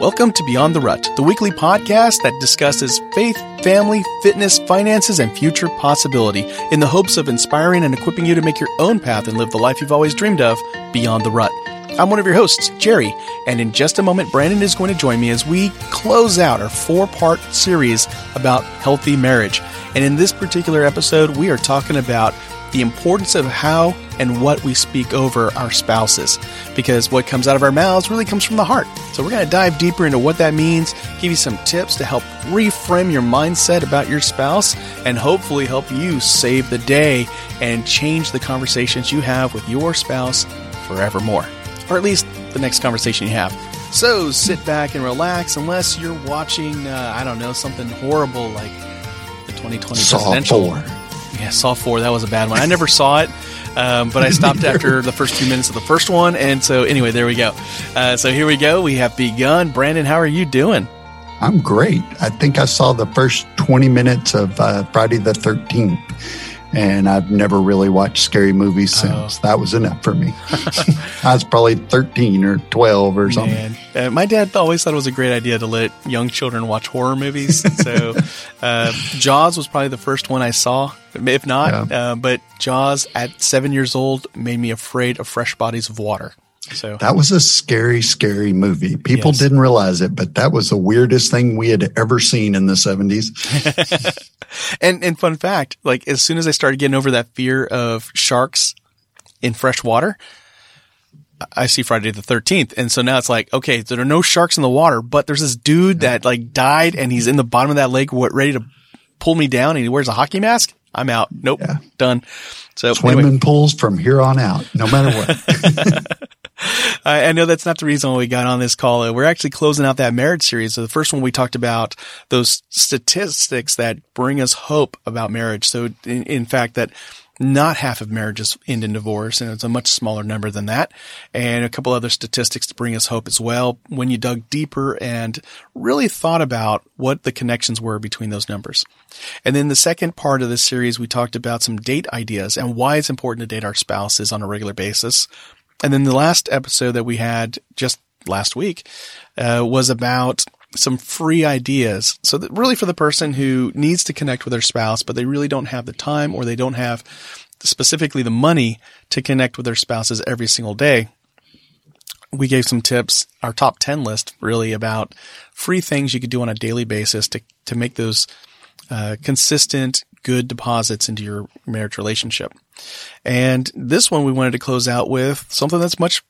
Welcome to Beyond the Rut, the weekly podcast that discusses faith, family, fitness, finances, and future possibility in the hopes of inspiring and equipping you to make your own path and live the life you've always dreamed of beyond the rut. I'm one of your hosts, Jerry, and in just a moment, Brandon is going to join me as we close out our four part series about healthy marriage. And in this particular episode, we are talking about the importance of how and what we speak over our spouses. Because what comes out of our mouths really comes from the heart. So we're going to dive deeper into what that means, give you some tips to help reframe your mindset about your spouse, and hopefully help you save the day and change the conversations you have with your spouse forevermore. Or at least the next conversation you have. So sit back and relax, unless you're watching, uh, I don't know, something horrible like the 2020 Saw presidential. 4. Yeah, Saw 4, that was a bad one. I never saw it, um, but I stopped after the first few minutes of the first one. And so, anyway, there we go. Uh, so, here we go. We have begun. Brandon, how are you doing? I'm great. I think I saw the first 20 minutes of uh, Friday the 13th, and I've never really watched scary movies Oh. since. That was enough for me. I was probably 13 or 12 or something. Uh, my dad always thought it was a great idea to let young children watch horror movies. So, uh, Jaws was probably the first one I saw, if not. Uh, but Jaws at seven years old made me afraid of fresh bodies of water. So, That was a scary, scary movie. People Yes. didn't realize it, but that was the weirdest thing we had ever seen in the 70s. and and fun fact, like as soon as I started getting over that fear of sharks in fresh water, I see Friday the 13th. And so now it's like, okay, there are no sharks in the water, but there's this dude that like died and he's in the bottom of that lake, what, ready to pull me down and he wears a hockey mask. I'm out. Nope. Yeah. Done. So Swimming anyway, pools from here on out, no matter what. I, know that's not the reason why we got on this call. We're actually closing out that marriage series. So the first one we talked about those statistics that bring us hope about marriage. So in, in fact, that not half of marriages end in divorce, and it's a much smaller number than that. And a couple other statistics to bring us hope as well. When you dug deeper and really thought about what the connections were between those numbers. And then the second part of this series, we talked about some date ideas and why it's important to date our spouses on a regular basis. And then the last episode that we had just last week uh, was about some free ideas. So that really for the person who needs to connect with their spouse, but they really don't have the time or they don't have specifically the money to connect with their spouses every single day. We gave some tips, our top 10 list really about free things you could do on a daily basis to, to make those uh, consistent, good deposits into your marriage relationship. And this one we wanted to close out with something that's much,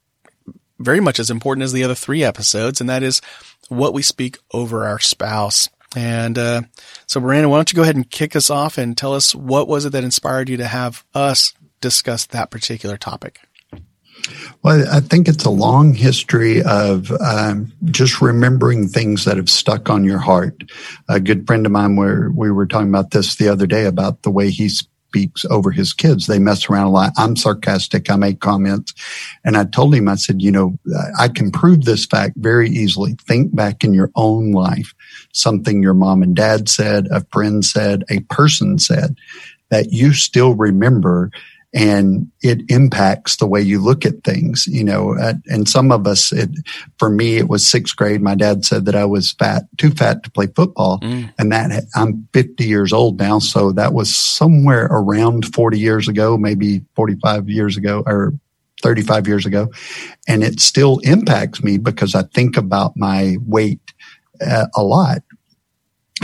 very much as important as the other three episodes, and that is what we speak over our spouse. And uh, so, Brandon, why don't you go ahead and kick us off and tell us what was it that inspired you to have us discuss that particular topic? Well, I think it's a long history of um, just remembering things that have stuck on your heart. A good friend of mine, where we were talking about this the other day about the way he speaks over his kids. They mess around a lot. I'm sarcastic. I make comments. And I told him, I said, you know, I can prove this fact very easily. Think back in your own life. Something your mom and dad said, a friend said, a person said that you still remember and it impacts the way you look at things, you know. And some of us, it, for me, it was sixth grade. My dad said that I was fat, too fat to play football, Mm. and that I'm 50 years old now, so that was somewhere around 40 years ago, maybe 45 years ago, or 35 years ago, and it still impacts me because I think about my weight uh, a lot.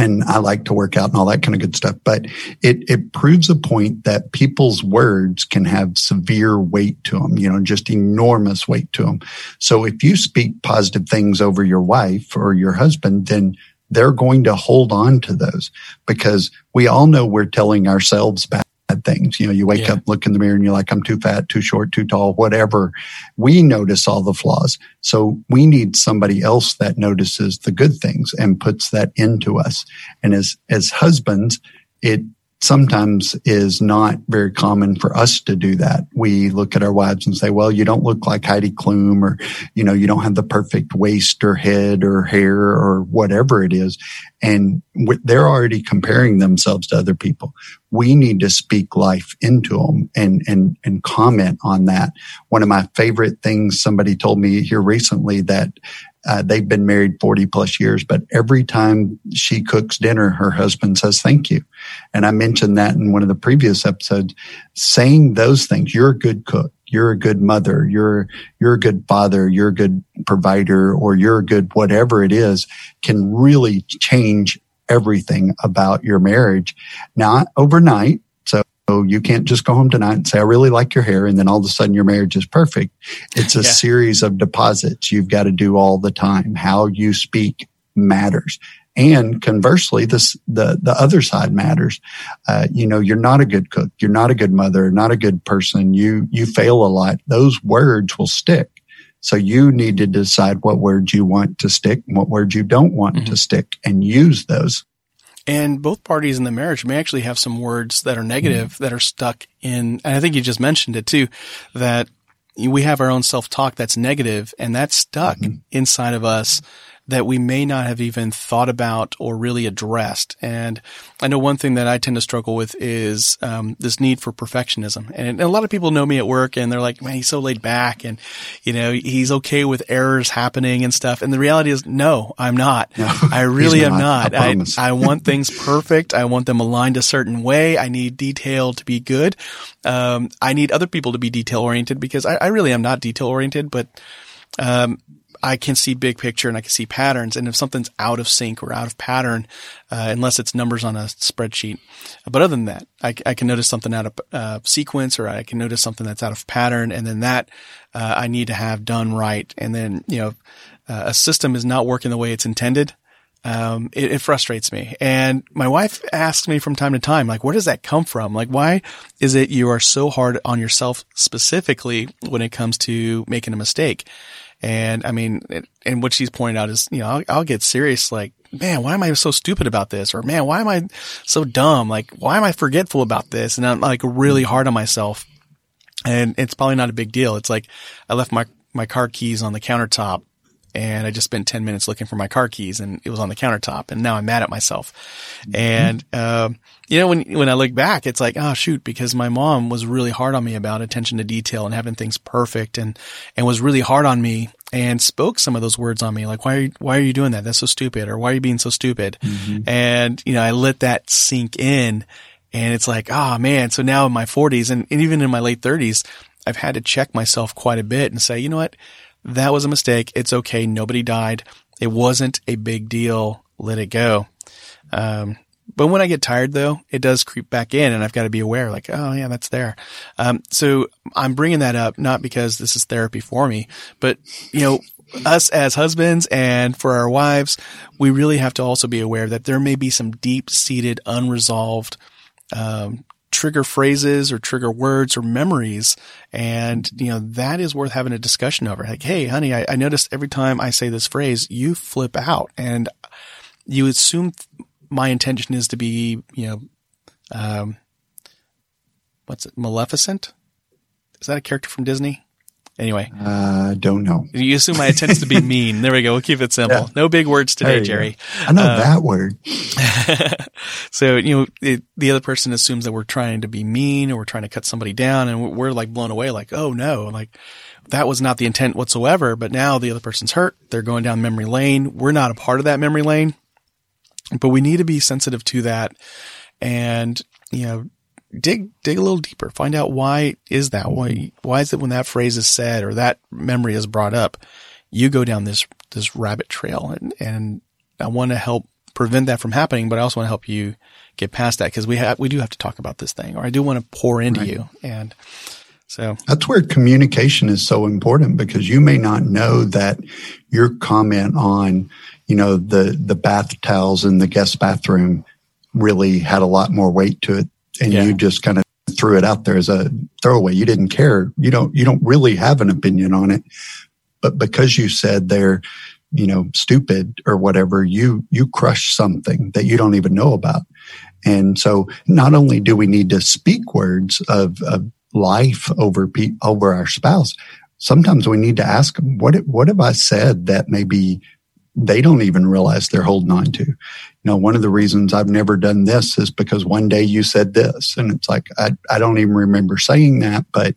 And I like to work out and all that kind of good stuff, but it, it proves a point that people's words can have severe weight to them, you know, just enormous weight to them. So if you speak positive things over your wife or your husband, then they're going to hold on to those because we all know we're telling ourselves bad things. You know, you wake Yeah. up, look in the mirror and you're like, I'm too fat, too short, too tall, whatever. We notice all the flaws. So we need somebody else that notices the good things and puts that into us. And as, as husbands, it, sometimes is not very common for us to do that. We look at our wives and say, well, you don't look like Heidi Klum or, you know, you don't have the perfect waist or head or hair or whatever it is. And they're already comparing themselves to other people. We need to speak life into them and, and, and comment on that. One of my favorite things somebody told me here recently that uh, they've been married 40 plus years, but every time she cooks dinner, her husband says thank you. And I mentioned that in one of the previous episodes, saying those things. You're a good cook. You're a good mother. You're, you're a good father. You're a good provider or you're a good whatever it is can really change everything about your marriage. Not overnight, so you can't just go home tonight and say, I really like your hair. And then all of a sudden your marriage is perfect. It's a yeah. series of deposits you've got to do all the time. How you speak matters. And conversely, this, the, the other side matters. Uh, you know, you're not a good cook. You're not a good mother, not a good person. You, you fail a lot. Those words will stick. So you need to decide what words you want to stick and what words you don't want mm-hmm. to stick and use those. And both parties in the marriage may actually have some words that are negative mm-hmm. that are stuck in, and I think you just mentioned it too, that we have our own self-talk that's negative and that's stuck mm-hmm. inside of us that we may not have even thought about or really addressed. And I know one thing that I tend to struggle with is um, this need for perfectionism. And a lot of people know me at work and they're like, man, he's so laid back and, you know, he's okay with errors happening and stuff. And the reality is, no, I'm not. No, I really am not. I, I, I, want things perfect. I want them aligned a certain way. I need detail to be good. Um, I need other people to be detail oriented because I, I really am not detail oriented, but um, I can see big picture and I can see patterns. And if something's out of sync or out of pattern, uh, unless it's numbers on a spreadsheet, but other than that, I, I can notice something out of uh, sequence or I can notice something that's out of pattern. And then that uh, I need to have done right. And then, you know, uh, a system is not working the way it's intended. Um, it, it, frustrates me. And my wife asks me from time to time, like, where does that come from? Like, why is it you are so hard on yourself specifically when it comes to making a mistake? And I mean, and what she's pointing out is, you know, I'll, I'll, get serious like, man, why am I so stupid about this? Or man, why am I so dumb? Like, why am I forgetful about this? And I'm like really hard on myself. And it's probably not a big deal. It's like I left my, my car keys on the countertop and I just spent 10 minutes looking for my car keys and it was on the countertop and now I'm mad at myself. Mm-hmm. And, uh, you know, when, when I look back, it's like, oh shoot, because my mom was really hard on me about attention to detail and having things perfect and, and was really hard on me and spoke some of those words on me. Like, why are you, why are you doing that? That's so stupid. Or why are you being so stupid? Mm-hmm. And, you know, I let that sink in and it's like, oh man. So now in my forties and, and even in my late thirties, I've had to check myself quite a bit and say, you know what? That was a mistake. It's okay. Nobody died. It wasn't a big deal. Let it go. Um, but when I get tired though, it does creep back in and I've got to be aware like, oh yeah, that's there. Um, so I'm bringing that up not because this is therapy for me, but you know, us as husbands and for our wives, we really have to also be aware that there may be some deep seated unresolved, um, trigger phrases or trigger words or memories. And, you know, that is worth having a discussion over. Like, Hey, honey, I, I noticed every time I say this phrase, you flip out and you assume my intention is to be, you know, um, what's it? Maleficent? Is that a character from Disney? Anyway, I uh, don't know. You assume my intent is to be mean. There we go. We'll keep it simple. Yeah. No big words today, Jerry. Go. I know uh, that word. so you know, it, the other person assumes that we're trying to be mean or we're trying to cut somebody down, and we're like blown away, like, oh no, like that was not the intent whatsoever. But now the other person's hurt. They're going down memory lane. We're not a part of that memory lane, but we need to be sensitive to that, and you know dig dig a little deeper. Find out why is that? Why why is it when that phrase is said or that memory is brought up, you go down this this rabbit trail and and I want to help prevent that from happening, but I also want to help you get past that because we have we do have to talk about this thing, or I do want to pour into right. you and. So that's where communication is so important because you may not know that your comment on, you know, the, the bath towels in the guest bathroom really had a lot more weight to it and yeah. you just kind of threw it out there as a throwaway. You didn't care. You don't, you don't really have an opinion on it. But because you said they're, you know, stupid or whatever, you, you crush something that you don't even know about. And so not only do we need to speak words of, of life over, pe- over our spouse, sometimes we need to ask them, what, what have I said that maybe they don't even realize they're holding on to. You know, one of the reasons I've never done this is because one day you said this and it's like, I, I don't even remember saying that, but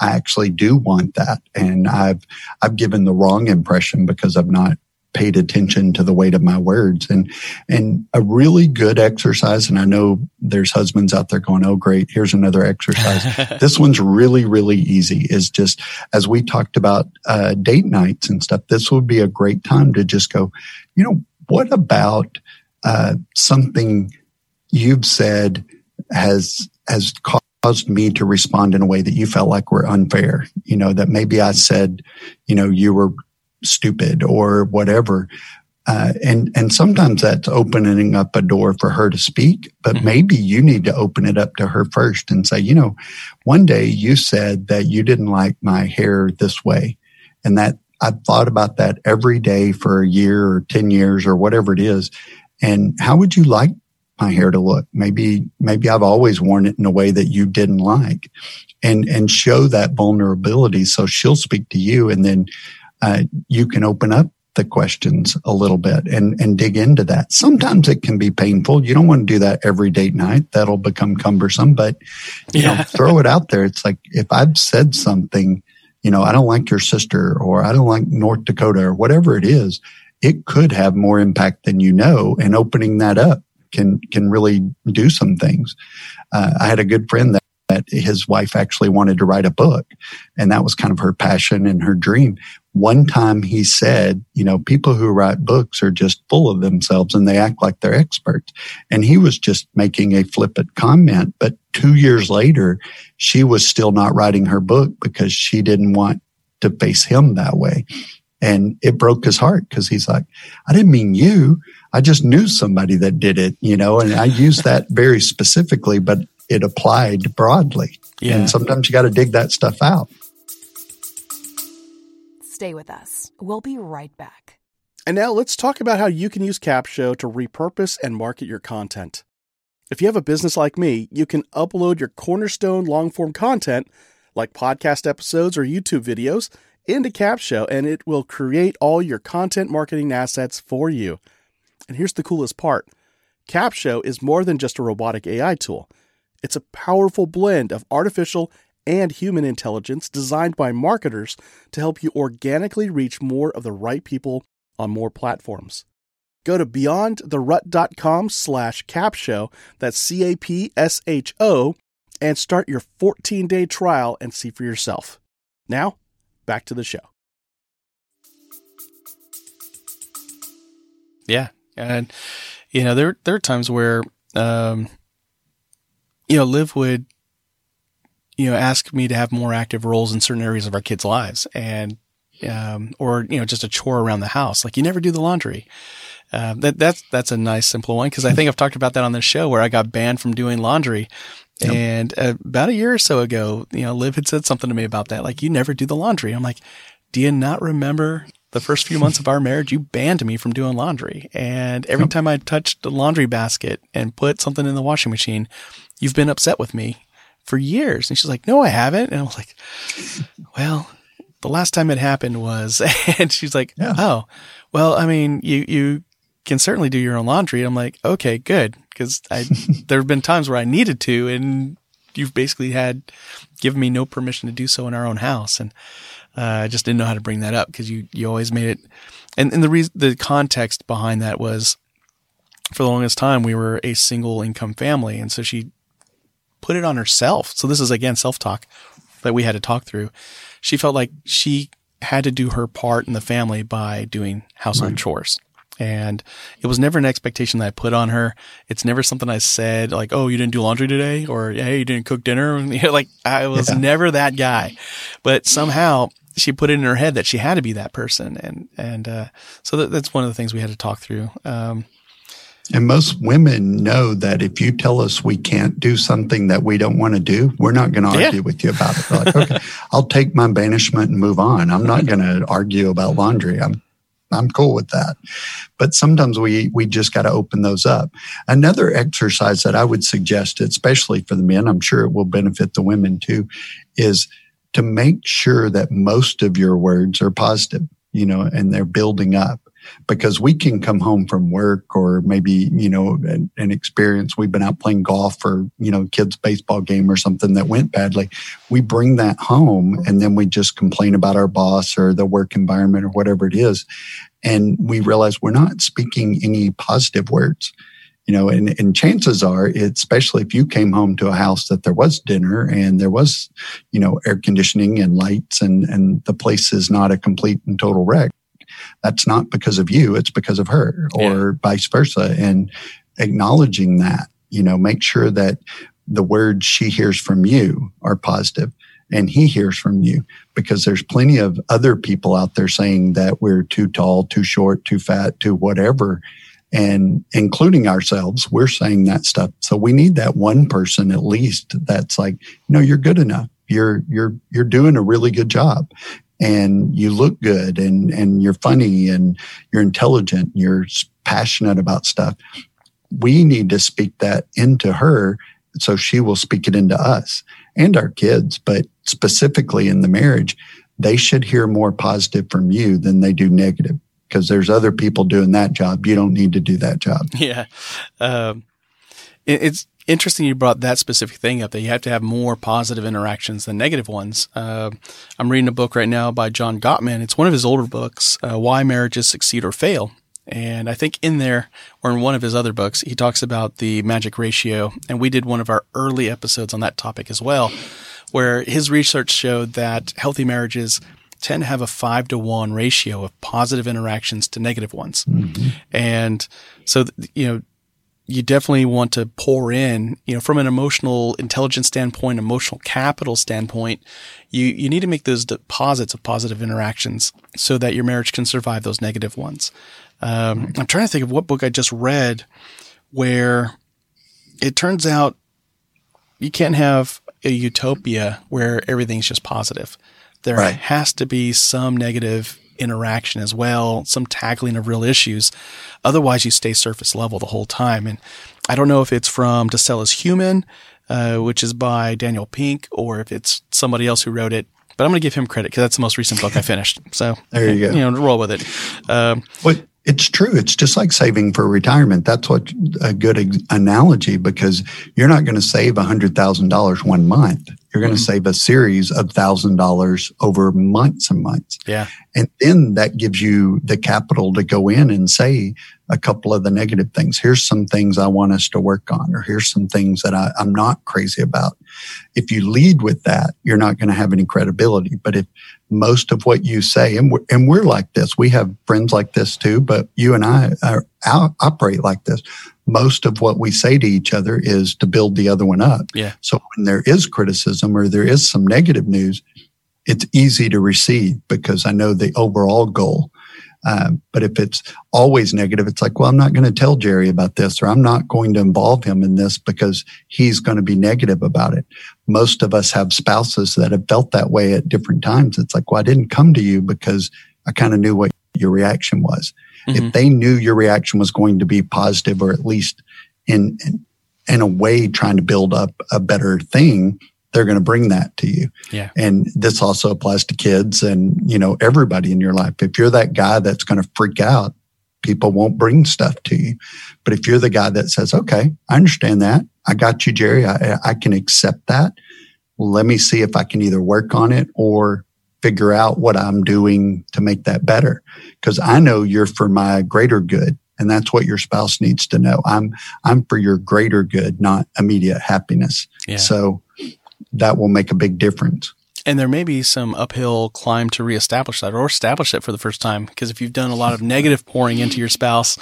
I actually do want that. And I've, I've given the wrong impression because I've not paid attention to the weight of my words. And and a really good exercise and I know there's husbands out there going oh great here's another exercise. This one's really really easy is just as we talked about uh, date nights and stuff this would be a great time to just go you know what about uh, something you've said has has caused me to respond in a way that you felt like were unfair? You know that maybe I said you know you were stupid or whatever. Uh, and and sometimes that's opening up a door for her to speak, but mm-hmm. maybe you need to open it up to her first and say, you know, one day you said that you didn't like my hair this way, and that I've thought about that every day for a year or ten years or whatever it is. And how would you like my hair to look? Maybe maybe I've always worn it in a way that you didn't like, and and show that vulnerability so she'll speak to you, and then uh, you can open up the questions a little bit and, and dig into that. Sometimes it can be painful. You don't want to do that every date night. That'll become cumbersome, but you yeah. know, throw it out there. It's like if I've said something, you know, I don't like your sister or I don't like North Dakota or whatever it is, it could have more impact than you know. And opening that up can, can really do some things. Uh, I had a good friend that that his wife actually wanted to write a book and that was kind of her passion and her dream one time he said, you know, people who write books are just full of themselves and they act like they're experts. And he was just making a flippant comment. But two years later, she was still not writing her book because she didn't want to face him that way. And it broke his heart because he's like, I didn't mean you. I just knew somebody that did it, you know, and I use that very specifically, but it applied broadly. Yeah. And sometimes you got to dig that stuff out. Stay with us. We'll be right back. And now let's talk about how you can use Capsho to repurpose and market your content. If you have a business like me, you can upload your cornerstone long form content, like podcast episodes or YouTube videos, into Capsho and it will create all your content marketing assets for you. And here's the coolest part Capsho is more than just a robotic AI tool, it's a powerful blend of artificial and human intelligence designed by marketers to help you organically reach more of the right people on more platforms. Go to beyondtherut.com slash capsho, that's C-A-P-S-H-O, and start your 14-day trial and see for yourself. Now, back to the show. Yeah, and you know there there are times where um, you know Liv would you know, ask me to have more active roles in certain areas of our kids' lives and, um, or, you know, just a chore around the house. Like you never do the laundry. Uh, that, that's, that's a nice simple one. Cause I think I've talked about that on this show where I got banned from doing laundry. Yep. And uh, about a year or so ago, you know, Liv had said something to me about that. Like, you never do the laundry. I'm like, do you not remember the first few months of our marriage, you banned me from doing laundry. And every yep. time I touched the laundry basket and put something in the washing machine, you've been upset with me for years. And she's like, no, I haven't. And I was like, well, the last time it happened was, and she's like, yeah. oh, well, I mean, you, you can certainly do your own laundry. I'm like, okay, good. Cause I, there have been times where I needed to and you've basically had given me no permission to do so in our own house. And, uh, I just didn't know how to bring that up because you, you always made it. And, and the reason, the context behind that was for the longest time, we were a single income family. And so she put it on herself. So this is again self talk that we had to talk through. She felt like she had to do her part in the family by doing household right. chores. And it was never an expectation that I put on her. It's never something I said like, "Oh, you didn't do laundry today," or "Hey, you didn't cook dinner." like I was yeah. never that guy. But somehow she put it in her head that she had to be that person, and and uh, so that, that's one of the things we had to talk through. Um, and most women know that if you tell us we can't do something that we don't want to do, we're not going to argue yeah. with you about it. Like, okay, I'll take my banishment and move on. I'm not going to argue about laundry. I'm, I'm cool with that. But sometimes we we just got to open those up. Another exercise that I would suggest, especially for the men, I'm sure it will benefit the women too, is to make sure that most of your words are positive, you know, and they're building up because we can come home from work or maybe, you know, an, an, experience. We've been out playing golf or, you know, kids baseball game or something that went badly. We bring that home and then we just complain about our boss or the work environment or whatever it is. And we realize we're not speaking any positive words you know, and, and chances are, especially if you came home to a house that there was dinner and there was, you know, air conditioning and lights and, and the place is not a complete and total wreck that's not because of you, it's because of her or yeah. vice versa. And acknowledging that, you know, make sure that the words she hears from you are positive and he hears from you because there's plenty of other people out there saying that we're too tall, too short, too fat, too whatever. And including ourselves, we're saying that stuff. So we need that one person at least that's like, no, you're good enough. You're, you're, you're doing a really good job and you look good and, and you're funny and you're intelligent, and you're passionate about stuff. We need to speak that into her so she will speak it into us and our kids, but specifically in the marriage, they should hear more positive from you than they do negative because there's other people doing that job. You don't need to do that job. Yeah. Um, it, it's, interesting you brought that specific thing up that you have to have more positive interactions than negative ones. Uh, I'm reading a book right now by John Gottman. It's one of his older books, uh, Why Marriages Succeed or Fail. And I think in there, or in one of his other books, he talks about the magic ratio. And we did one of our early episodes on that topic as well, where his research showed that healthy marriages tend to have a five to one ratio of positive interactions to negative ones. Mm-hmm. And so, you know, you definitely want to pour in, you know, from an emotional intelligence standpoint, emotional capital standpoint, you, you need to make those deposits of positive interactions so that your marriage can survive those negative ones. Um, I'm trying to think of what book I just read where it turns out you can't have a utopia where everything's just positive. There right. has to be some negative interaction as well, some tackling of real issues. Otherwise, you stay surface level the whole time. And I don't know if it's from To Sell Is Human, uh, which is by Daniel Pink, or if it's somebody else who wrote it. But I'm going to give him credit because that's the most recent book I finished. So there you go. You know, roll with it. Um, what it's true. It's just like saving for retirement. That's what a good analogy because you're not going to save $100,000 one month. You're going to mm-hmm. save a series of thousand dollars over months and months. Yeah. And then that gives you the capital to go in and say a couple of the negative things. Here's some things I want us to work on, or here's some things that I, I'm not crazy about. If you lead with that, you're not going to have any credibility. But if most of what you say, and we're, and we're like this, we have friends like this too, but you and I are, operate like this most of what we say to each other is to build the other one up. Yeah. So when there is criticism or there is some negative news, it's easy to receive because I know the overall goal. Um, but if it's always negative, it's like, well, I'm not going to tell Jerry about this, or I'm not going to involve him in this because he's going to be negative about it. Most of us have spouses that have felt that way at different times. It's like, well, I didn't come to you because I kind of knew what your reaction was. Mm-hmm. If they knew your reaction was going to be positive or at least in, in, in a way trying to build up a better thing, they're going to bring that to you. Yeah. And this also applies to kids and, you know, everybody in your life. If you're that guy that's going to freak out, people won't bring stuff to you. But if you're the guy that says, okay, I understand that. I got you, Jerry. I, I can accept that. Let me see if I can either work on it or figure out what I'm doing to make that better. Cause I know you're for my greater good. And that's what your spouse needs to know. I'm, I'm for your greater good, not immediate happiness. Yeah. So that will make a big difference. And there may be some uphill climb to reestablish that or establish it for the first time. Because if you've done a lot of negative pouring into your spouse,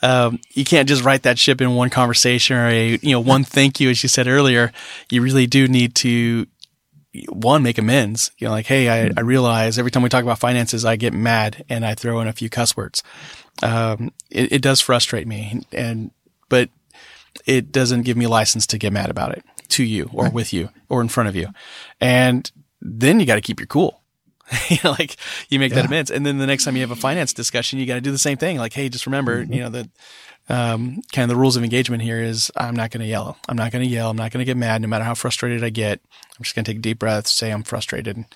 um, you can't just write that ship in one conversation or a, you know, one thank you, as you said earlier. You really do need to one, make amends. You know, like, hey, I, I realize every time we talk about finances, I get mad and I throw in a few cuss words. Um, it, it does frustrate me and, but it doesn't give me license to get mad about it to you or with you or in front of you. And then you got to keep your cool. you know, like you make yeah. that amends. And then the next time you have a finance discussion, you got to do the same thing. Like, hey, just remember, mm-hmm. you know, that um, kind of the rules of engagement here is I'm not going to yell. I'm not going to yell. I'm not going to get mad no matter how frustrated I get. I'm just going to take a deep breath, say I'm frustrated, and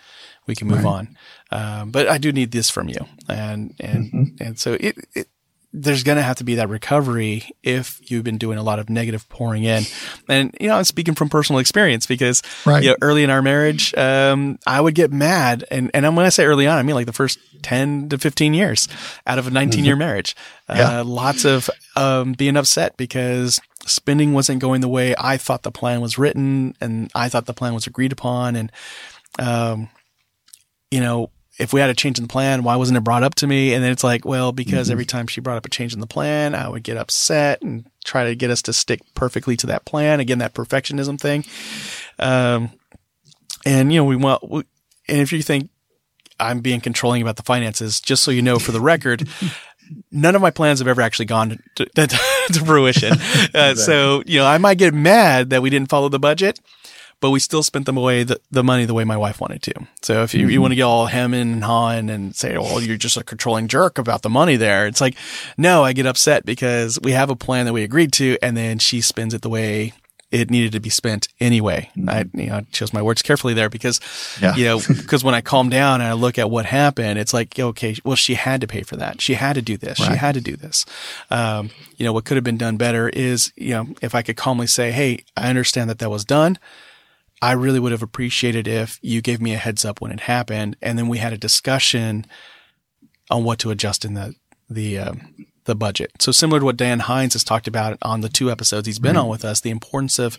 we can move right. on. Um, but I do need this from you. And, and, mm-hmm. and so it, it there's going to have to be that recovery if you've been doing a lot of negative pouring in. And, you know, I'm speaking from personal experience because, right. you know, early in our marriage, um, I would get mad. And, and when I say early on, I mean like the first 10 to 15 years out of a 19 year mm-hmm. marriage. Yeah. Uh, lots of, um, being upset because spending wasn't going the way I thought the plan was written and I thought the plan was agreed upon. And, um, you know, if we had a change in the plan, why wasn't it brought up to me? And then it's like, well, because mm-hmm. every time she brought up a change in the plan, I would get upset and try to get us to stick perfectly to that plan. Again, that perfectionism thing. Um, and you know, we want, we, and if you think I'm being controlling about the finances, just so you know, for the record, none of my plans have ever actually gone to, to, to fruition. Uh, so, you know, I might get mad that we didn't follow the budget, but we still spent them away the, the money the way my wife wanted to. So if you, mm-hmm. you want to get all hemming and hawing and say, well, you're just a controlling jerk about the money there. It's like, no, I get upset because we have a plan that we agreed to and then she spends it the way it needed to be spent anyway. Mm-hmm. I, you know, chose my words carefully there because, yeah. you know, because when I calm down and I look at what happened, it's like, okay, well, she had to pay for that. She had to do this. Right. She had to do this. Um, you know, what could have been done better is, you know, if I could calmly say, Hey, I understand that that was done. I really would have appreciated if you gave me a heads up when it happened, and then we had a discussion on what to adjust in the the um, the budget. So similar to what Dan Hines has talked about on the two episodes he's been mm-hmm. on with us, the importance of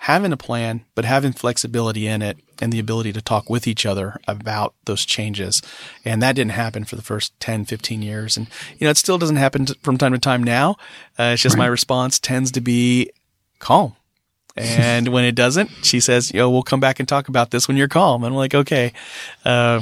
having a plan, but having flexibility in it and the ability to talk with each other about those changes. And that didn't happen for the first 10, 15 years. And, you know, it still doesn't happen from time to time now. Uh, it's just right. my response tends to be calm and when it doesn't, she says, "Yo, we'll come back and talk about this when you're calm." And I'm like, "Okay." Uh,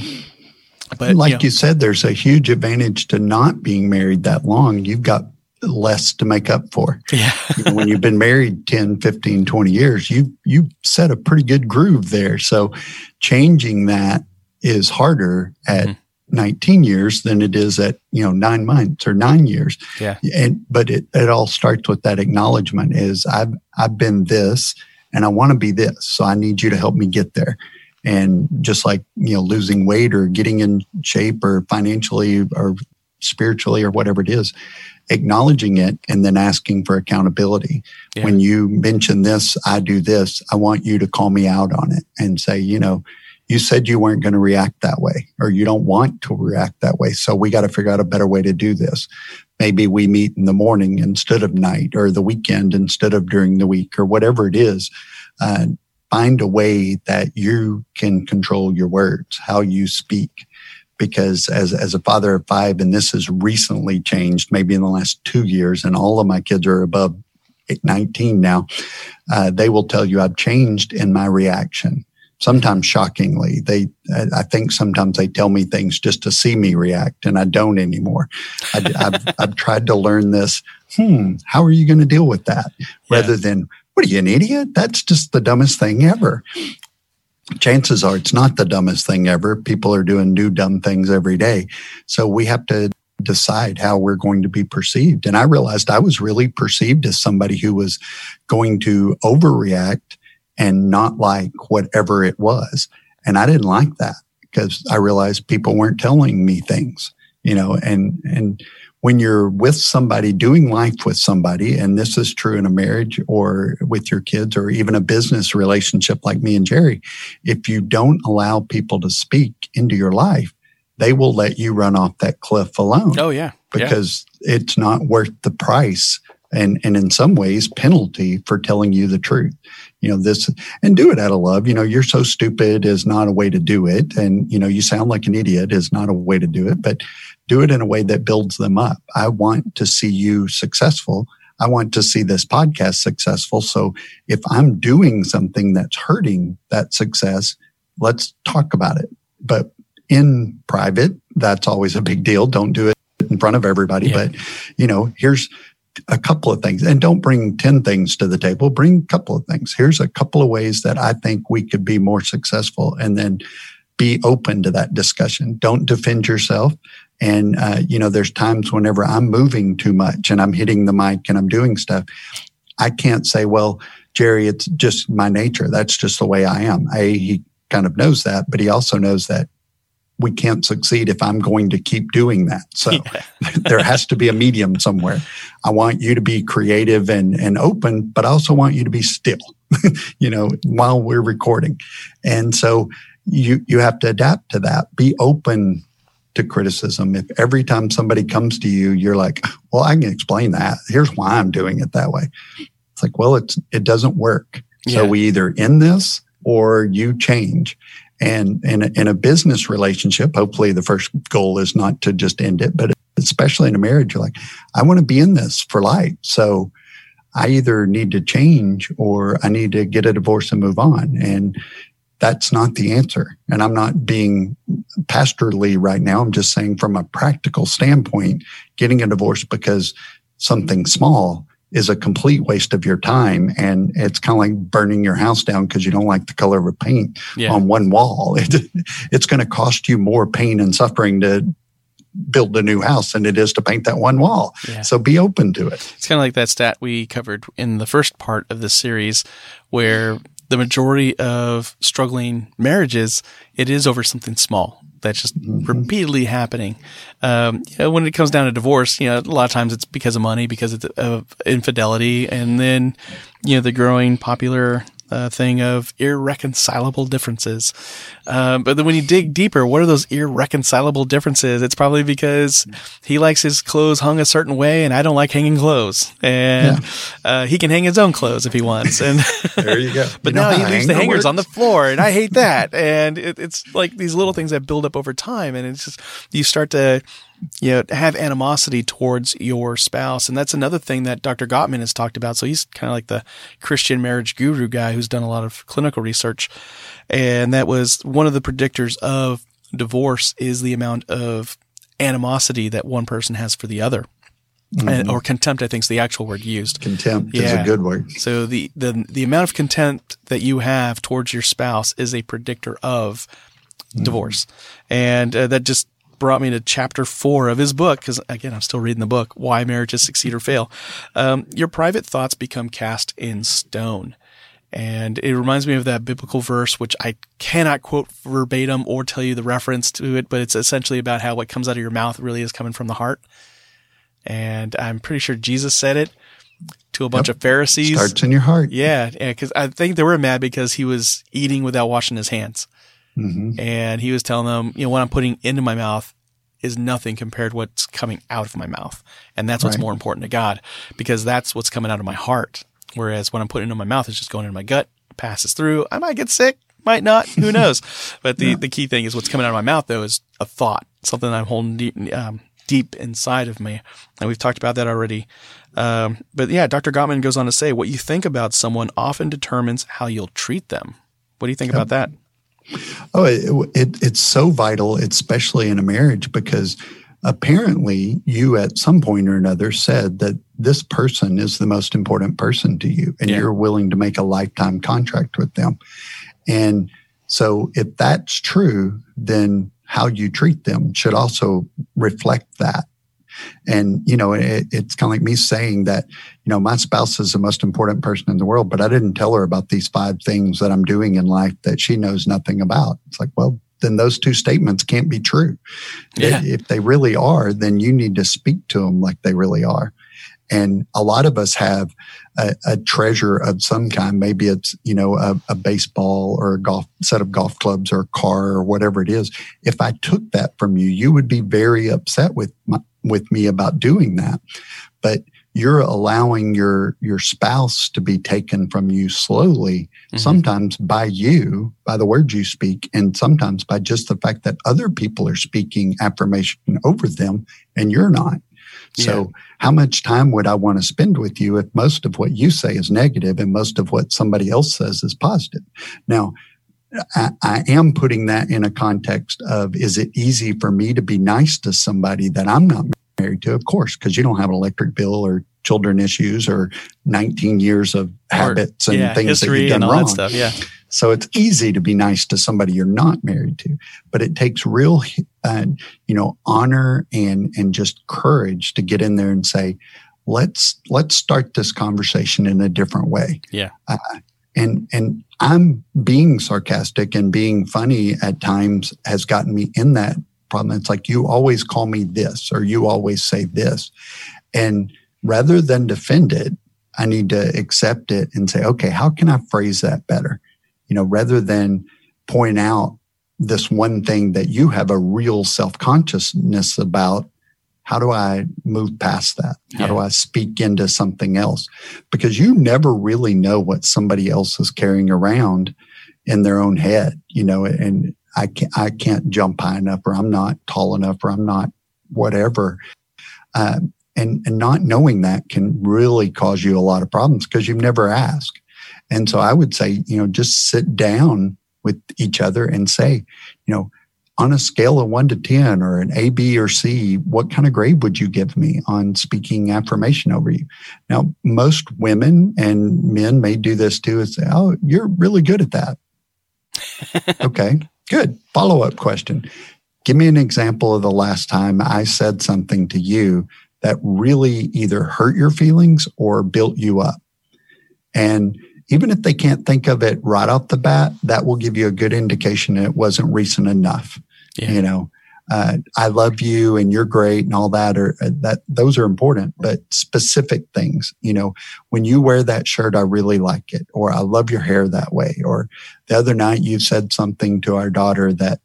but like you, know, you said, there's a huge advantage to not being married that long. You've got less to make up for. Yeah. when you've been married 10, 15, 20 years, you you set a pretty good groove there. So changing that is harder at mm-hmm. 19 years than it is at, you know, nine months or nine years. Yeah. And, but it, it all starts with that acknowledgement is I've, I've been this and I want to be this. So I need you to help me get there. And just like, you know, losing weight or getting in shape or financially or spiritually or whatever it is, acknowledging it and then asking for accountability. Yeah. When you mention this, I do this, I want you to call me out on it and say, you know, you said you weren't going to react that way or you don't want to react that way. So we got to figure out a better way to do this. Maybe we meet in the morning instead of night or the weekend instead of during the week or whatever it is. Uh, find a way that you can control your words, how you speak. Because as, as a father of five, and this has recently changed, maybe in the last two years, and all of my kids are above 19 now, uh, they will tell you I've changed in my reaction sometimes shockingly. They, I think sometimes they tell me things just to see me react, and I don't anymore. I, have I've tried to learn this. Hmm, how are you going to deal with that? Rather yeah. than, what are you, an idiot? That's just the dumbest thing ever. Chances are it's not the dumbest thing ever. People are doing new dumb things every day. So we have to decide how we're going to be perceived. And I realized I was really perceived as somebody who was going to overreact and not like whatever it was. And I didn't like that because I realized people weren't telling me things, you know, and, and when you're with somebody doing life with somebody, and this is true in a marriage or with your kids or even a business relationship like me and Jerry, if you don't allow people to speak into your life, they will let you run off that cliff alone. Oh, yeah. Because yeah. it's not worth the price and, and in some ways penalty for telling you the truth you know this and do it out of love. You know you're so stupid is not a way to do it. And you know you sound like an idiot is not a way to do it but do it in a way that builds them up. I want to see you successful. I want to see this podcast successful. So if i'm doing something that's hurting that success let's talk about it. But in private that's always a big deal. Don't do it in front of everybody. Yeah. but you know here's a couple of things and don't bring 10 things to the table. Bring a couple of things. Here's a couple of ways that I think we could be more successful. And then be open to that discussion. Don't defend yourself. And, uh, you know, there's times whenever I'm moving too much and I'm hitting the mic and I'm doing stuff. I can't say, well, Jerry, it's just my nature. That's just the way I am. A, he kind of knows that, but he also knows that we can't succeed if I'm going to keep doing that. So yeah. there has to be a medium somewhere. I want you to be creative and, and open, but I also want you to be still, you know, while we're recording. And so you, you have to adapt to that. Be open to criticism. If every time somebody comes to you, you're like, well, I can explain that. Here's why I'm doing it that way. It's like, well, it's, it doesn't work. Yeah. So we either end this or you change. And in a, in a business relationship, hopefully the first goal is not to just end it, but especially in a marriage, you're like, I want to be in this for life. So I either need to change or I need to get a divorce and move on. And that's not the answer. And I'm not being pastorly right now. I'm just saying from a practical standpoint, getting a divorce because something small is a complete waste of your time. And it's kind of like burning your house down because you don't like the color of paint yeah. on one wall. It, it's going to cost you more pain and suffering to build a new house than it is to paint that one wall. Yeah. So be open to it. It's kind of like that stat we covered in the first part of the series where the majority of struggling marriages, it is over something small that's just mm-hmm. repeatedly happening. Um, you know, when it comes down to divorce, you know, a lot of times it's because of money, because of infidelity, and then, you know, the growing popular uh, thing of irreconcilable differences. Um, but then when you dig deeper, what are those irreconcilable differences? It's probably because he likes his clothes hung a certain way and I don't like hanging clothes. And yeah. uh, he can hang his own clothes if he wants. And there you go. but you now he leaves the hangers works? on the floor and I hate that. and it, it's like these little things that build up over time. And it's just, you start to, you know, have animosity towards your spouse. And that's another thing that Dr. Gottman has talked about. So he's kind of like the Christian marriage guru guy who's done a lot of clinical research. And that was one of the predictors of divorce is the amount of animosity that one person has for the other. Mm-hmm. And, or contempt, I think is the actual word used. Contempt yeah. is a good word. So the, the, the amount of contempt that you have towards your spouse is a predictor of mm-hmm. divorce. And uh, that just brought me to chapter four of his book, because again, I'm still reading the book, Why Marriages Succeed or Fail. Um, your private thoughts become cast in stone. And it reminds me of that biblical verse, which I cannot quote verbatim or tell you the reference to it, but it's essentially about how what comes out of your mouth really is coming from the heart. And I'm pretty sure Jesus said it to a bunch yep. of Pharisees. Starts in your heart. Yeah. Yeah. Cause I think they were mad because he was eating without washing his hands. Mm-hmm. And he was telling them, you know, what I'm putting into my mouth is nothing compared to what's coming out of my mouth. And that's what's right. more important to God because that's what's coming out of my heart. Whereas what I'm putting into my mouth is just going into my gut, passes through. I might get sick, might not, who knows? but the, yeah. the key thing is what's coming out of my mouth though is a thought, something I'm holding deep, um, deep inside of me. And we've talked about that already. Um, but yeah, Dr. Gottman goes on to say, what you think about someone often determines how you'll treat them. What do you think about that? Oh, it, it, it's so vital, especially in a marriage, because apparently you at some point or another said that this person is the most important person to you and yeah. you're willing to make a lifetime contract with them. And so if that's true, then how you treat them should also reflect that. And, you know, it, it's kind of like me saying that, you know, my spouse is the most important person in the world, but I didn't tell her about these five things that I'm doing in life that she knows nothing about. It's like, well, then those two statements can't be true. Yeah. If they really are, then you need to speak to them like they really are. And a lot of us have a, a treasure of some kind. Maybe it's, you know, a, a, baseball or a golf set of golf clubs or a car or whatever it is. If I took that from you, you would be very upset with my, with me about doing that. But you're allowing your your spouse to be taken from you slowly mm-hmm. sometimes by you by the words you speak and sometimes by just the fact that other people are speaking affirmation over them and you're not so yeah. how much time would i want to spend with you if most of what you say is negative and most of what somebody else says is positive now I, I am putting that in a context of is it easy for me to be nice to somebody that I'm not married to, of course, because you don't have an electric bill or children issues or 19 years of habits and yeah, things that you've done wrong. Stuff, yeah. So it's easy to be nice to somebody you're not married to, but it takes real, uh, you know, honor and, and just courage to get in there and say, let's, let's start this conversation in a different way. Yeah. Uh, and, and I'm being sarcastic and being funny at times has gotten me in that problem. It's like, you always call me this, or you always say this. And rather than defend it, I need to accept it and say, okay, how can I phrase that better? You know, rather than point out this one thing that you have a real self consciousness about, how do I move past that? How yeah. do I speak into something else? Because you never really know what somebody else is carrying around in their own head, you know, and I can't, I can't jump high enough or I'm not tall enough or I'm not whatever. Uh, and, and not knowing that can really cause you a lot of problems because you've never asked. And so I would say, you know, just sit down with each other and say, you know, on a scale of one to 10 or an A, B, or C, what kind of grade would you give me on speaking affirmation over you? Now, most women and men may do this too and say, Oh, you're really good at that. okay, good. Follow up question. Give me an example of the last time I said something to you that really either hurt your feelings or built you up. And even if they can't think of it right off the bat, that will give you a good indication it wasn't recent enough. Yeah. You know, uh, I love you and you're great and all that are uh, that those are important, but specific things, you know, when you wear that shirt, I really like it, or I love your hair that way, or the other night you said something to our daughter that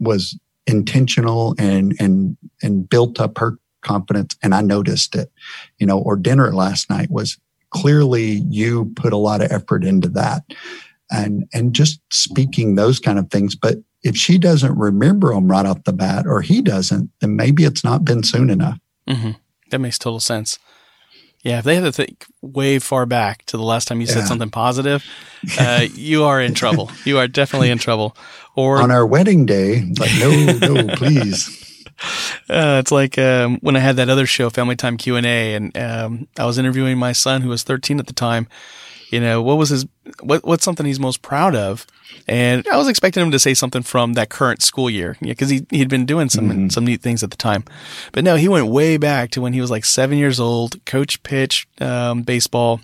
was intentional and and and built up her confidence and I noticed it, you know, or dinner last night was clearly you put a lot of effort into that and, and just speaking those kind of things. But if she doesn't remember them right off the bat or he doesn't, then maybe it's not been soon enough. Mm-hmm. That makes total sense. Yeah, if they have to think way far back to the last time you said yeah. something positive, uh, you are in trouble. You are definitely in trouble. Or on our wedding day, like no, no, please. Uh, it's like um, when I had that other show, Family Time Q and A, and um, I was interviewing my son who was 13 at the time. You know, what was his what what's something he's most proud of? And I was expecting him to say something from that current school year, because he he'd been doing some mm-hmm. some neat things at the time. But no, he went way back to when he was like seven years old, coach pitch um, baseball,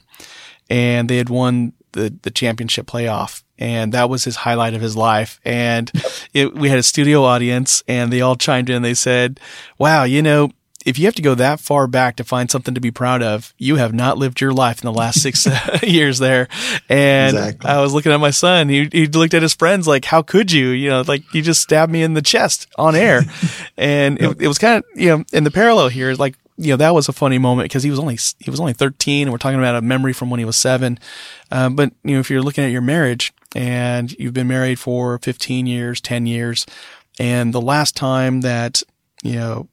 and they had won the the championship playoff and that was his highlight of his life. And it, we had a studio audience and they all chimed in. They said, wow, you know, if you have to go that far back to find something to be proud of, you have not lived your life in the last six years there. And exactly. I was looking at my son. He, he looked at his friends like, how could you? You know, like you just stabbed me in the chest on air. and it, it was kind of, you know, in the parallel here is like you know, that was a funny moment because he was only, he was only 13 and we're talking about a memory from when he was seven. Um, but, you know, if you're looking at your marriage and you've been married for 15 years, 10 years, and the last time that, you know,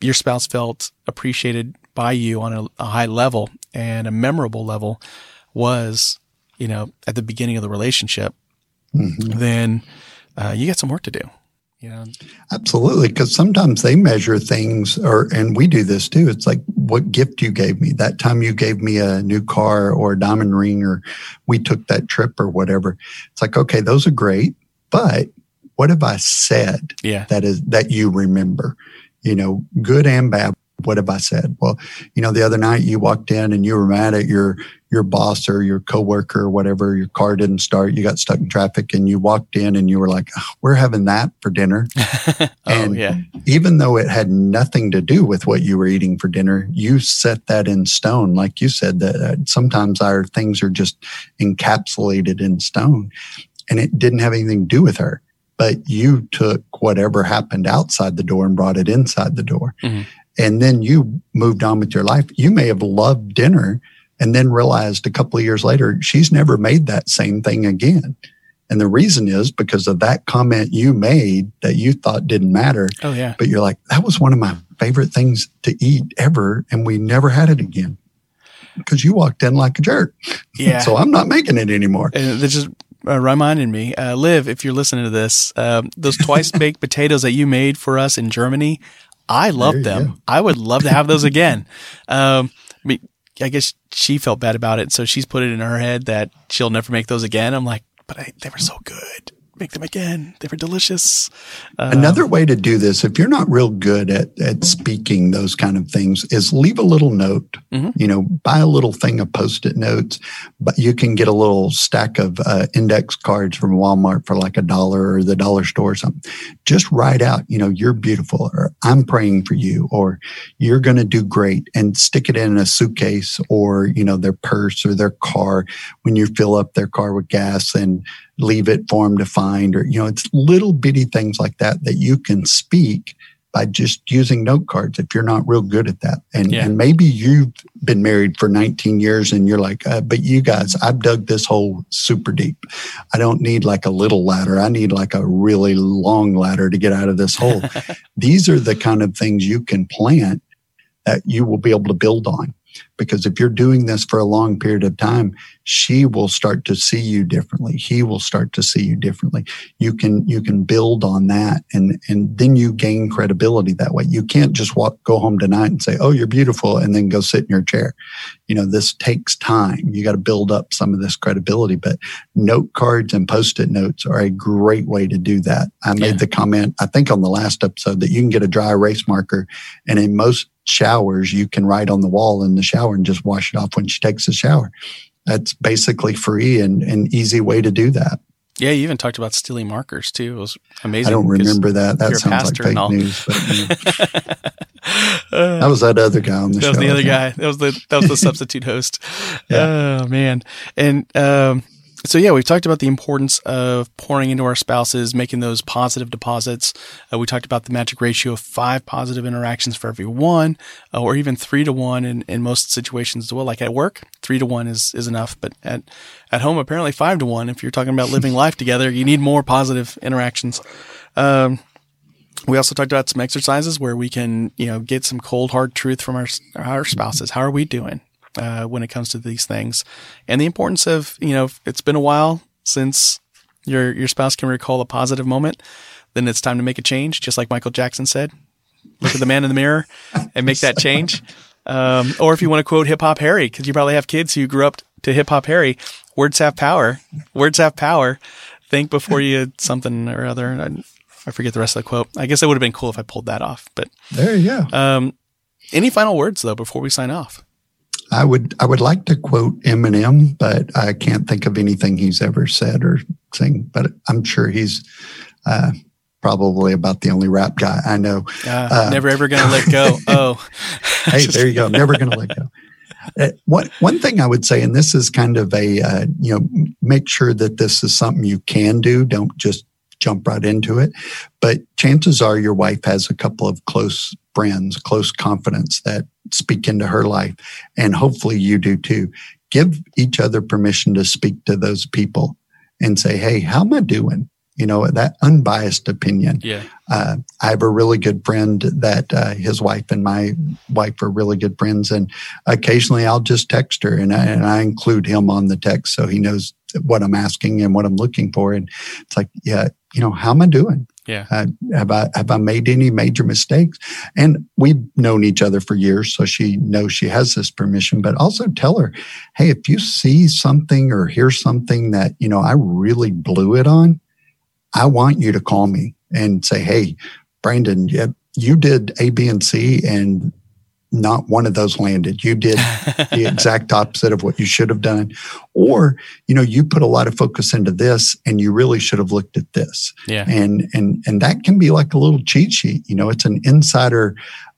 your spouse felt appreciated by you on a, a high level and a memorable level was, you know, at the beginning of the relationship, mm-hmm. then uh, you got some work to do you know absolutely because sometimes they measure things or and we do this too it's like what gift you gave me? That time you gave me a new car or a diamond ring or we took that trip or whatever it's like okay those are great but what have i said yeah. that is that you remember? You know good and bad what have I said? Well, you know, the other night you walked in and you were mad at your your boss or your coworker or whatever. Your car didn't start. You got stuck in traffic, and you walked in and you were like, oh, "We're having that for dinner." oh, and yeah. even though it had nothing to do with what you were eating for dinner, you set that in stone. Like you said, that uh, sometimes our things are just encapsulated in stone, and it didn't have anything to do with her. But you took whatever happened outside the door and brought it inside the door. Mm-hmm and then you moved on with your life. You may have loved dinner and then realized a couple of years later, she's never made that same thing again. And the reason is because of that comment you made that you thought didn't matter. Oh, yeah. But you're like, that was one of my favorite things to eat ever. And we never had it again because you walked in like a jerk. Yeah. so I'm not making it anymore. And it just uh, reminded me, uh, Liv, if you're listening to this, uh, those twice baked potatoes that you made for us in Germany, I love them. Go. I would love to have those again. Um, I, I guess she felt bad about it, so she's put it in her head that she'll never make those again. I'm like, but I, they were so good make them again. They were delicious. Um, Another way to do this, if you're not real good at, at speaking those kind of things, is leave a little note. Mm-hmm. You know, buy a little thing of post-it notes, but you can get a little stack of uh, index cards from Walmart for like a dollar or the dollar store or something. Just write out, you know, you're beautiful or I'm praying for you or you're going to do great and stick it in a suitcase or, you know, their purse or their car when you fill up their car with gas and leave it for them to find or you know it's little bitty things like that that you can speak by just using note cards if you're not real good at that. And yeah. and maybe you've been married for 19 years and you're like uh, but you guys i've dug this hole super deep. I don't need like a little ladder. I need like a really long ladder to get out of this hole. These are the kind of things you can plant that you will be able to build on because if you're doing this for a long period of time, she will start to see you differently. He will start to see you differently. You can, you can build on that and, and then you gain credibility that way. You can't just walk, go home tonight and say, Oh, you're beautiful. And then go sit in your chair. You know, this takes time. You got to build up some of this credibility, but note cards and post-it notes are a great way to do that. I made yeah. the comment, I think on the last episode that you can get a dry erase marker and in most showers you can write on the wall in the shower and just wash it off when she takes a shower. That's basically free and an easy way to do that. Yeah, you even talked about stealing markers too. It was amazing. I don't remember that. That sounds like fake news. But, you know. that was that other guy on the that show. That was the other guy. That was the that was the substitute host. Yeah. Oh man. And um, so yeah, we've talked about the importance of pouring into our spouses, making those positive deposits. Uh, we talked about the magic ratio of five positive interactions for every one, uh, or even three to one in, in most situations as well. Like at work, three to one is, is enough, but at, at home, apparently five to one. If you're talking about living life together, you need more positive interactions. Um, we also talked about some exercises where we can, you know, get some cold hard truth from our, our spouses. How are we doing? Uh, when it comes to these things, and the importance of you know it's been a while since your your spouse can recall a positive moment, then it's time to make a change. Just like Michael Jackson said, look at the man in the mirror and make that change. Um, or if you want to quote Hip Hop Harry, because you probably have kids who grew up to Hip Hop Harry, words have power. Words have power. Think before you something or other. I, I forget the rest of the quote. I guess it would have been cool if I pulled that off. But there you go. Um, any final words though before we sign off? I would I would like to quote Eminem, but I can't think of anything he's ever said or sing. But I'm sure he's uh, probably about the only rap guy I know. Uh, uh, never ever gonna let go. Oh, hey, there you go. Never gonna let go. Uh, one one thing I would say, and this is kind of a uh, you know, make sure that this is something you can do. Don't just jump right into it. But chances are your wife has a couple of close friends, close confidants that speak into her life. And hopefully you do too. Give each other permission to speak to those people and say, Hey, how am I doing? You know, that unbiased opinion. Yeah. Uh, I have a really good friend that uh, his wife and my wife are really good friends. And occasionally I'll just text her and I, and I include him on the text so he knows what I'm asking and what I'm looking for. And it's like, yeah, you know, how am I doing? Yeah. Uh, have I have I made any major mistakes? And we've known each other for years, so she knows she has this permission. But also tell her, hey, if you see something or hear something that you know I really blew it on, I want you to call me and say, hey, Brandon, you did A, B, and C, and not one of those landed. You did the exact opposite of what you should have done. Or, you know, you put a lot of focus into this and you really should have looked at this. Yeah. And and and that can be like a little cheat sheet. You know, it's an insider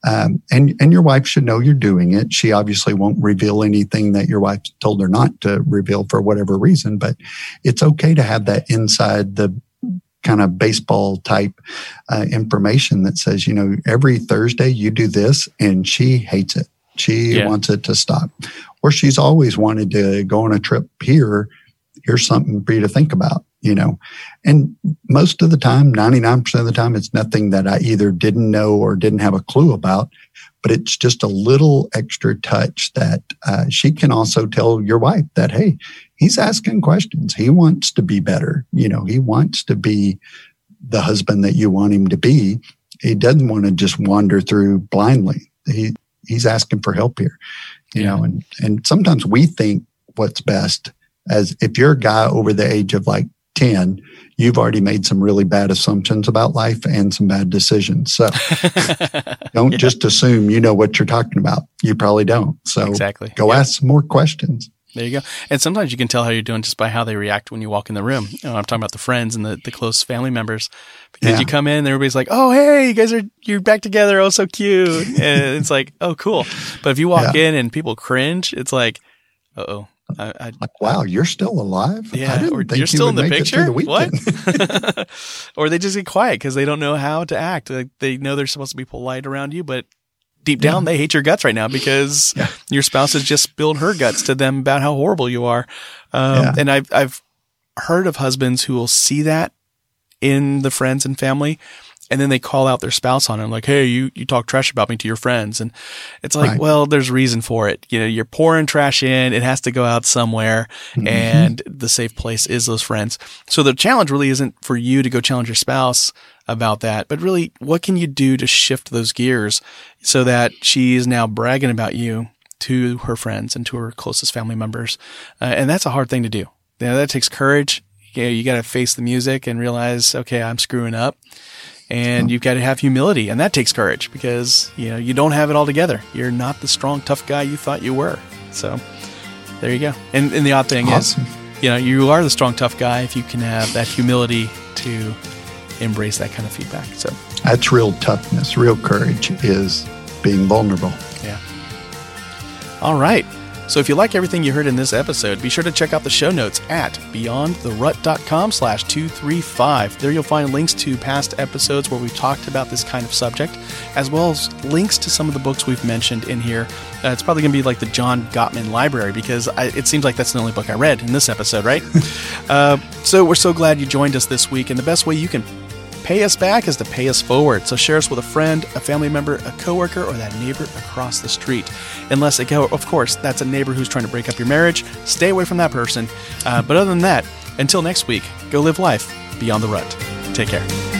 um, and and your wife should know you're doing it. She obviously won't reveal anything that your wife told her not to reveal for whatever reason, but it's okay to have that inside the kind of baseball type uh, information that says, you know, every Thursday you do this and she hates it. She yeah. wants it to stop. Or she's always wanted to go on a trip here. Here's something for you to think about, you know. And most of the time, 99% of the time, it's nothing that I either didn't know or didn't have a clue about, but it's just a little extra touch that uh, she can also tell your wife that, hey, he's asking questions. He wants to be better. You know, he wants to be the husband that you want him to be. He doesn't want to just wander through blindly. He he's asking for help here. You yeah. know, and and sometimes we think what's best as if you're a guy over the age of like 10, you've already made some really bad assumptions about life and some bad decisions. So don't yeah. just assume you know what you're talking about. You probably don't. So exactly. go ask some more questions. There you go. And sometimes you can tell how you're doing just by how they react when you walk in the room. You know, I'm talking about the friends and the, the close family members because yeah. you come in and everybody's like, Oh, hey, you guys are, you're back together. Oh, so cute. And it's like, Oh, cool. But if you walk yeah. in and people cringe, it's like, oh, I, I, like, wow, you're still alive? Yeah, or you're still you in the picture. The what? or they just get quiet because they don't know how to act. Like they know they're supposed to be polite around you, but deep down yeah. they hate your guts right now because yeah. your spouse has just spilled her guts to them about how horrible you are. Um, yeah. And I've I've heard of husbands who will see that in the friends and family and then they call out their spouse on it, like, "Hey, you you talk trash about me to your friends," and it's like, right. well, there's reason for it. You know, you're pouring trash in; it has to go out somewhere, mm-hmm. and the safe place is those friends. So the challenge really isn't for you to go challenge your spouse about that, but really, what can you do to shift those gears so that she is now bragging about you to her friends and to her closest family members, uh, and that's a hard thing to do. You know, that takes courage. You, know, you got to face the music and realize, okay, I'm screwing up and you've got to have humility and that takes courage because you know you don't have it all together. You're not the strong tough guy you thought you were. So there you go. And, and the odd thing awesome. is you know you are the strong tough guy if you can have that humility to embrace that kind of feedback. So that's real toughness. Real courage is being vulnerable. Yeah. All right so if you like everything you heard in this episode, be sure to check out the show notes at beyondtherut.com slash 235. There you'll find links to past episodes where we've talked about this kind of subject, as well as links to some of the books we've mentioned in here. Uh, it's probably going to be like the John Gottman Library because I, it seems like that's the only book I read in this episode, right? uh, so we're so glad you joined us this week, and the best way you can pay us back is to pay us forward. So share us with a friend, a family member, a coworker, or that neighbor across the street. Unless, of course, that's a neighbor who's trying to break up your marriage. Stay away from that person. Uh, but other than that, until next week, go live life beyond the rut. Take care.